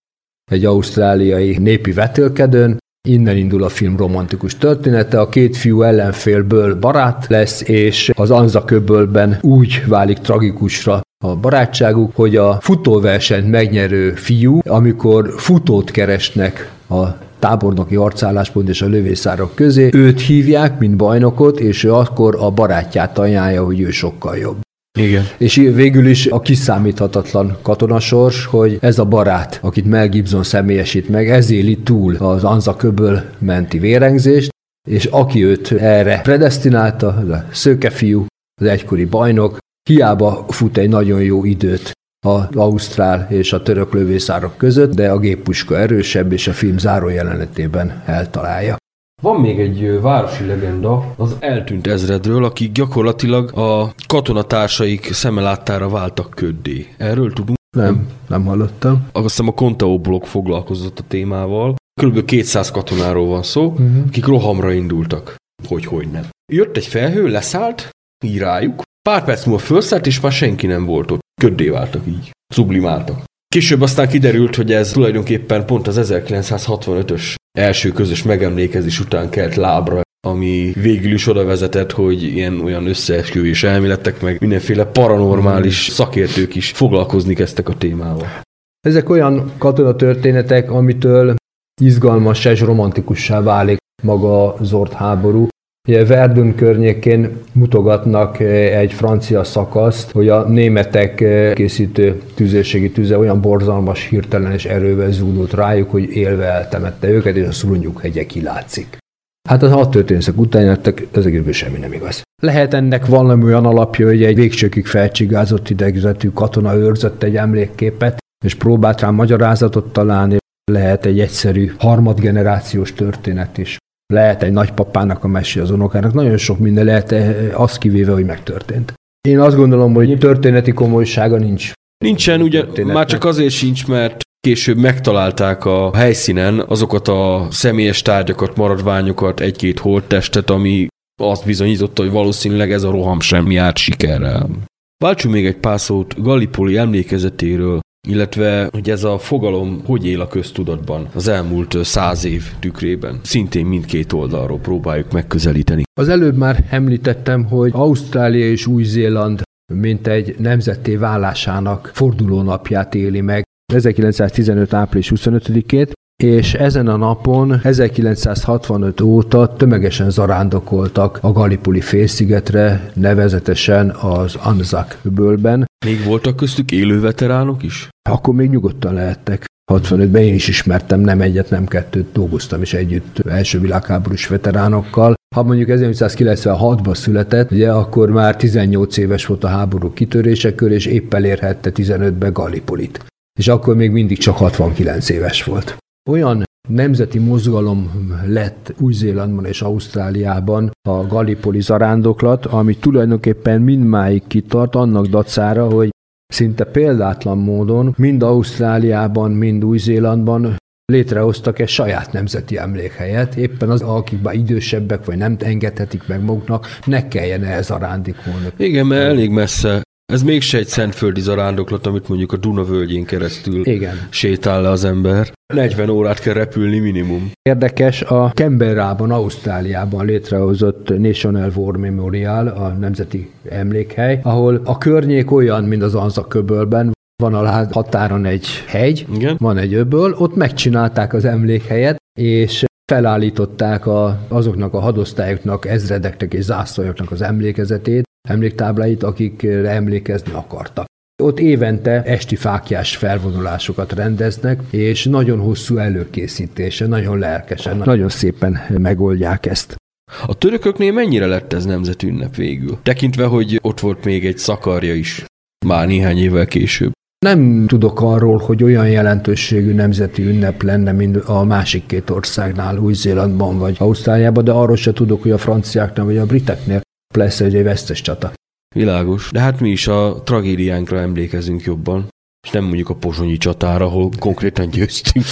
Egy ausztráliai népi vetélkedőn, Innen indul a film romantikus története, a két fiú ellenfélből barát lesz, és az Anza köbölben úgy válik tragikusra a barátságuk, hogy a futóversenyt megnyerő fiú, amikor futót keresnek a tábornoki arcálláspont és a lövészárok közé, őt hívják, mint bajnokot, és ő akkor a barátját ajánlja, hogy ő sokkal jobb. Igen. És végül is a kiszámíthatatlan katonasors, hogy ez a barát, akit Mel Gibson személyesít meg, ez éli túl az Anza köböl menti vérengzést, és aki őt erre predestinálta, az a szőkefiú, az egykori bajnok, hiába fut egy nagyon jó időt az ausztrál és a török lövészárok között, de a géppuska erősebb, és a film záró jelenetében eltalálja. Van még egy városi legenda az eltűnt ezredről, akik gyakorlatilag a katonatársaik szemeláttára váltak köddé. Erről tudunk? Nem, nem hallottam. Azt hiszem a Conteo blog foglalkozott a témával. Körülbelül 200 katonáról van szó, uh-huh. akik rohamra indultak. Hogy, hogy nem. Jött egy felhő, leszállt, így rájuk. Pár perc múlva felszállt, és már senki nem volt ott. Köddé váltak így. Sublimáltak. Később aztán kiderült, hogy ez tulajdonképpen pont az 1965-ös első közös megemlékezés után kelt lábra, ami végül is oda vezetett, hogy ilyen olyan összeesküvés elméletek, meg mindenféle paranormális szakértők is foglalkozni kezdtek a témával. Ezek olyan katonatörténetek, amitől izgalmas és romantikussá válik maga az ort háború. Ugye Verdun környékén mutogatnak eh, egy francia szakaszt, hogy a németek eh, készítő tüzérségi tüze olyan borzalmas, hirtelen és erővel zúdult rájuk, hogy élve eltemette őket, és a szulonyuk hegye kilátszik. Hát az hat történészek után jöttek, ez egészből semmi nem igaz. Lehet ennek valami olyan alapja, hogy egy végsőkig felcsigázott idegzetű katona őrzött egy emlékképet, és próbált rá magyarázatot találni, lehet egy egyszerű harmadgenerációs történet is. Lehet egy nagypapának a mesé az unokának, nagyon sok minden lehet, eh, azt kivéve, hogy megtörtént. Én azt gondolom, hogy történeti komolysága nincs. Nincsen, ugye már csak azért sincs, mert később megtalálták a helyszínen azokat a személyes tárgyakat, maradványokat, egy-két holttestet, ami azt bizonyította, hogy valószínűleg ez a roham sem járt sikerrel. Váltsunk még egy pár szót Gallipoli emlékezetéről, illetve hogy ez a fogalom hogy él a köztudatban az elmúlt száz év tükrében. Szintén mindkét oldalról próbáljuk megközelíteni. Az előbb már említettem, hogy Ausztrália és Új-Zéland mint egy nemzetté válásának fordulónapját éli meg 1915. április 25-ét, és ezen a napon 1965 óta tömegesen zarándokoltak a Gallipoli félszigetre, nevezetesen az Anzac öbölben. Még voltak köztük élő veteránok is? Akkor még nyugodtan lehettek. 65-ben én is ismertem, nem egyet, nem kettőt, dolgoztam is együtt első világháborús veteránokkal. Ha mondjuk 1996-ban született, ugye akkor már 18 éves volt a háború kitörésekor, és épp elérhette 15-ben Gallipolit. És akkor még mindig csak 69 éves volt. Olyan nemzeti mozgalom lett Új-Zélandban és Ausztráliában a Gallipoli zarándoklat, ami tulajdonképpen mindmáig kitart annak dacára, hogy szinte példátlan módon mind Ausztráliában, mind Új-Zélandban létrehoztak egy saját nemzeti emlékhelyet, éppen az, akik már idősebbek, vagy nem engedhetik meg maguknak, ne kelljen ehhez zarándikolni. Igen, mert elég messze. Ez mégse egy szentföldi zarándoklat, amit mondjuk a Duna völgyén keresztül Igen. sétál le az ember. 40 órát kell repülni minimum. Érdekes, a Canberrában, Ausztráliában létrehozott National War Memorial, a nemzeti emlékhely, ahol a környék olyan, mint az Anza köbölben, van a határon egy hegy, Igen. van egy öböl, ott megcsinálták az emlékhelyet, és felállították a, azoknak a hadosztályoknak, ezredeknek és zászlójaknak az emlékezetét, emléktábláit, akikre emlékezni akartak. Ott évente esti fákjás felvonulásokat rendeznek, és nagyon hosszú előkészítése, nagyon lelkesen, nagyon szépen megoldják ezt. A törököknél mennyire lett ez nemzetünnep végül? Tekintve, hogy ott volt még egy szakarja is, már néhány évvel később. Nem tudok arról, hogy olyan jelentőségű nemzeti ünnep lenne, mint a másik két országnál, Új-Zélandban vagy Ausztráliában, de arról se tudok, hogy a franciáknál vagy a briteknél lesz egy vesztes csata. Világos. De hát mi is a tragédiánkra emlékezünk jobban, és nem mondjuk a pozsonyi csatára, ahol konkrétan győztünk.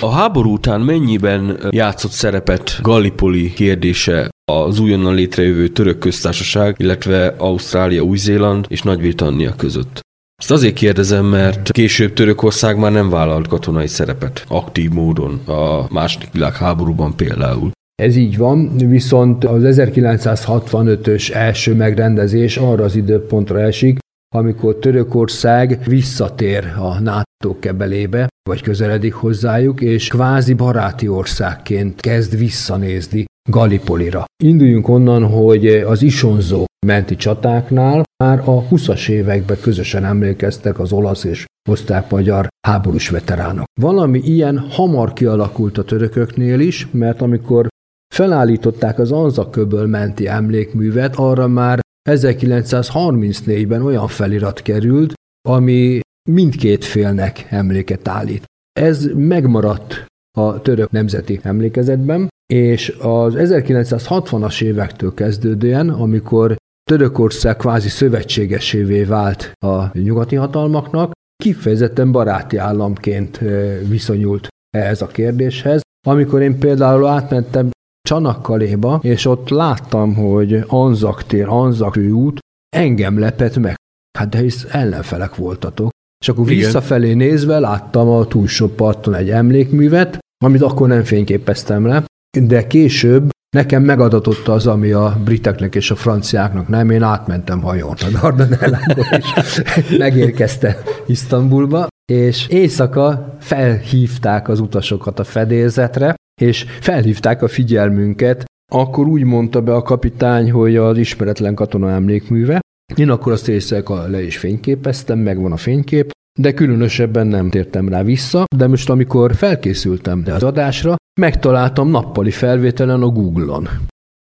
A háború után mennyiben játszott szerepet Gallipoli kérdése az újonnan létrejövő török köztársaság, illetve Ausztrália, Új-Zéland és Nagy-Britannia között? Ezt azért kérdezem, mert később Törökország már nem vállalt katonai szerepet, aktív módon, a második világháborúban például. Ez így van, viszont az 1965-ös első megrendezés arra az időpontra esik, amikor Törökország visszatér a NATO kebelébe, vagy közeledik hozzájuk, és kvázi baráti országként kezd visszanézni Galipolira. Induljunk onnan, hogy az Isonzó menti csatáknál már a 20-as években közösen emlékeztek az olasz és osztrák-magyar háborús veteránok. Valami ilyen hamar kialakult a törököknél is, mert amikor felállították az Anzaköböl menti emlékművet, arra már 1934-ben olyan felirat került, ami mindkét félnek emléket állít. Ez megmaradt a török nemzeti emlékezetben, és az 1960-as évektől kezdődően, amikor Törökország kvázi szövetségesévé vált a nyugati hatalmaknak, kifejezetten baráti államként viszonyult ehhez a kérdéshez. Amikor én például átmentem Csanakkaléba, és ott láttam, hogy Anzak tér, Anzak út, engem lepett meg. Hát de hisz ellenfelek voltatok. És akkor Igen. visszafelé nézve láttam a túlsó parton egy emlékművet, amit akkor nem fényképeztem le, de később nekem megadatott az, ami a briteknek és a franciáknak nem, én átmentem hajón a Dardanellákon, és megérkeztem Isztambulba, és éjszaka felhívták az utasokat a fedélzetre, és felhívták a figyelmünket, akkor úgy mondta be a kapitány, hogy az ismeretlen katona emlékműve. Én akkor azt éjszaka le is fényképeztem, megvan a fénykép, de különösebben nem tértem rá vissza, de most amikor felkészültem az adásra, megtaláltam nappali felvételen a Google-on.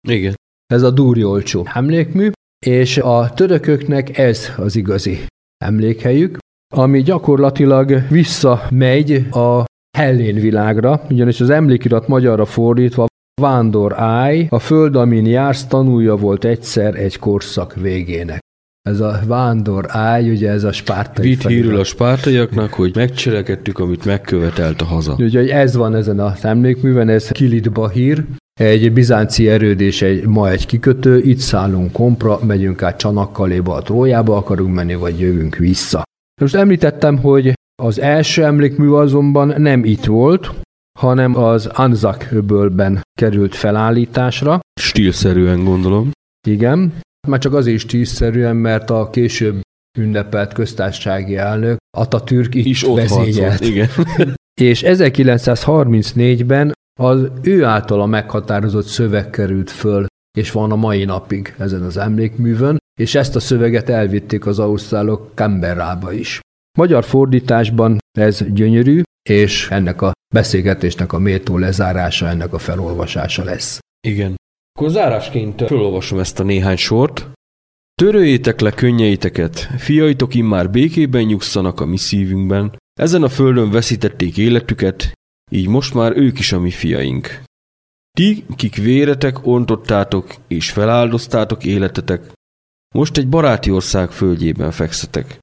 Igen. Ez a dúri olcsó emlékmű, és a törököknek ez az igazi emlékhelyük, ami gyakorlatilag visszamegy a Hellén világra, ugyanis az emlékirat magyarra fordítva Vándor Áj, a föld, amin jársz, tanulja volt egyszer egy korszak végének. Ez a vándor áj, ugye ez a spártai Vitt hírül a spártaiaknak, hogy megcselekedtük, amit megkövetelt a haza. Úgyhogy ez van ezen a emlékműven, ez Kilit Bahír, egy bizánci erőd és egy, ma egy kikötő, itt szállunk kompra, megyünk át Csanakkaléba, a Trójába akarunk menni, vagy jövünk vissza. Most említettem, hogy az első emlékmű azonban nem itt volt, hanem az Anzak öbölben került felállításra. Stílszerűen gondolom. Igen, már csak azért is stílszerűen, mert a később ünnepelt köztársasági elnök Atatürk itt is ott vezényelt. igen. És 1934-ben az ő általa meghatározott szöveg került föl, és van a mai napig ezen az emlékművön, és ezt a szöveget elvitték az ausztrálok Canberrába is. Magyar fordításban ez gyönyörű, és ennek a beszélgetésnek a méltó lezárása, ennek a felolvasása lesz. Igen. Akkor zárásként felolvasom ezt a néhány sort. Töröljétek le könnyeiteket, fiaitok immár békében nyugszanak a mi szívünkben, ezen a földön veszítették életüket, így most már ők is a mi fiaink. Ti, kik véretek, ontottátok és feláldoztátok életetek, most egy baráti ország földjében fekszetek.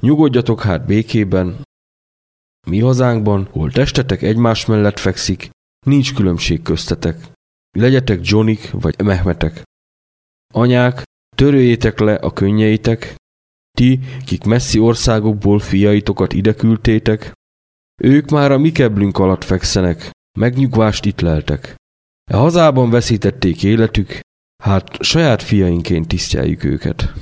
Nyugodjatok hát békében, mi hazánkban, hol testetek egymás mellett fekszik, nincs különbség köztetek. Legyetek Johnik vagy Mehmetek. Anyák, törőjétek le a könnyeitek, ti, kik messzi országokból fiaitokat ide küldtétek, ők már a mi keblünk alatt fekszenek, megnyugvást itt leltek. E hazában veszítették életük, hát saját fiainként tisztjeljük őket.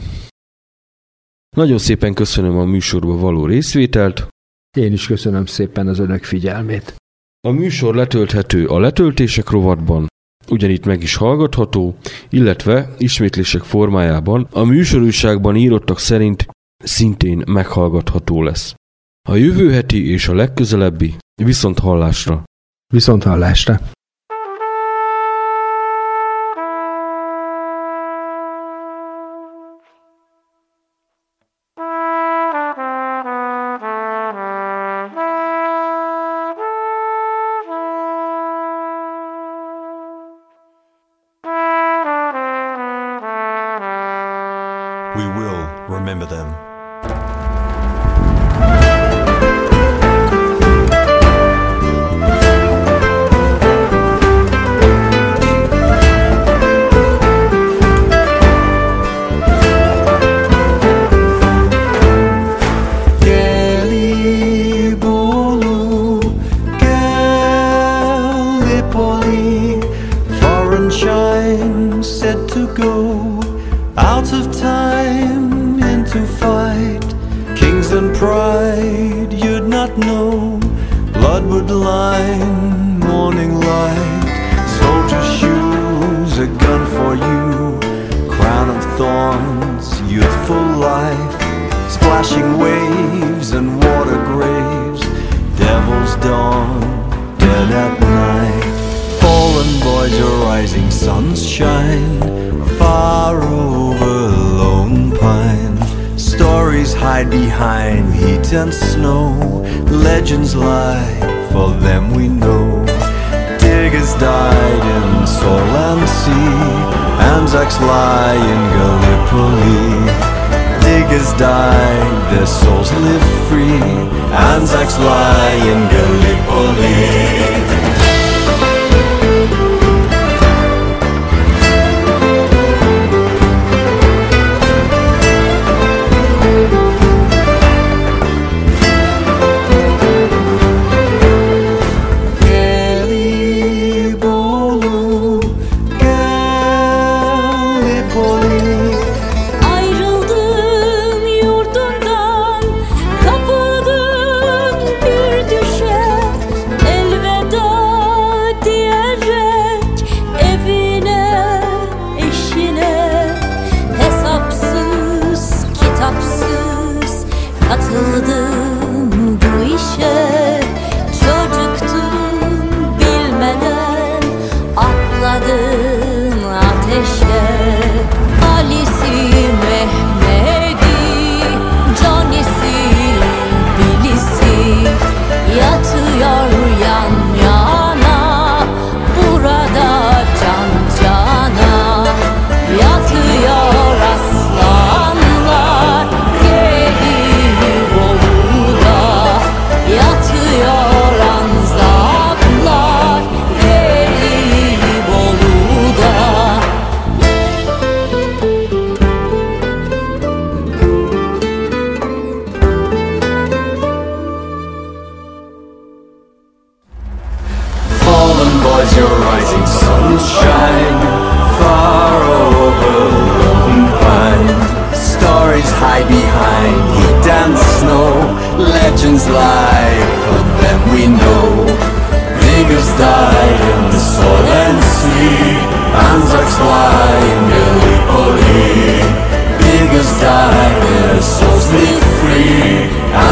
Nagyon szépen köszönöm a műsorba való részvételt. Én is köszönöm szépen az önök figyelmét. A műsor letölthető a letöltések rovatban, ugyanitt meg is hallgatható, illetve ismétlések formájában a műsorúságban írottak szerint szintén meghallgatható lesz. A jövő heti és a legközelebbi viszont hallásra. Viszont hallásra. Anzacs lie in Gallipoli. Diggers died, their souls live free. Anzacs lie in Gallipoli.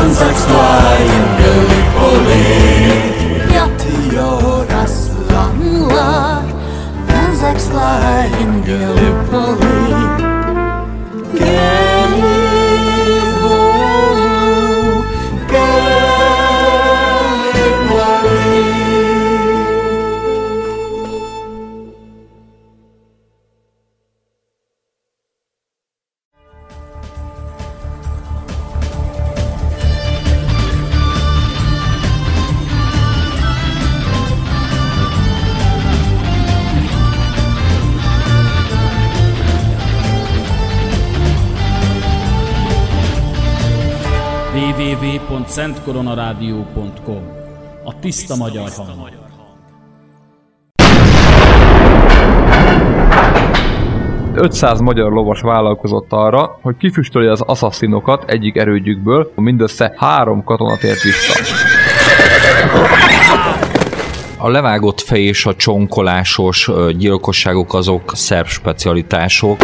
transact flying. www.szentkoronarádió.com A tiszta magyar hang. Ö 500 magyar lovas vállalkozott arra, hogy kifüstölje az assasszinokat egyik erődjükből, mindössze három katona tért vissza. A levágott fej és a csonkolásos gyilkosságok azok szerb specialitások.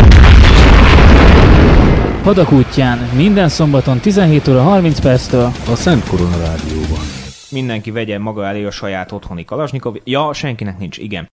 Hadak útján minden szombaton 17 óra 30 perctől A Szent Korona Rádióban. Mindenki vegye maga elé a saját otthoni kalasnyikov. Ja, senkinek nincs, igen.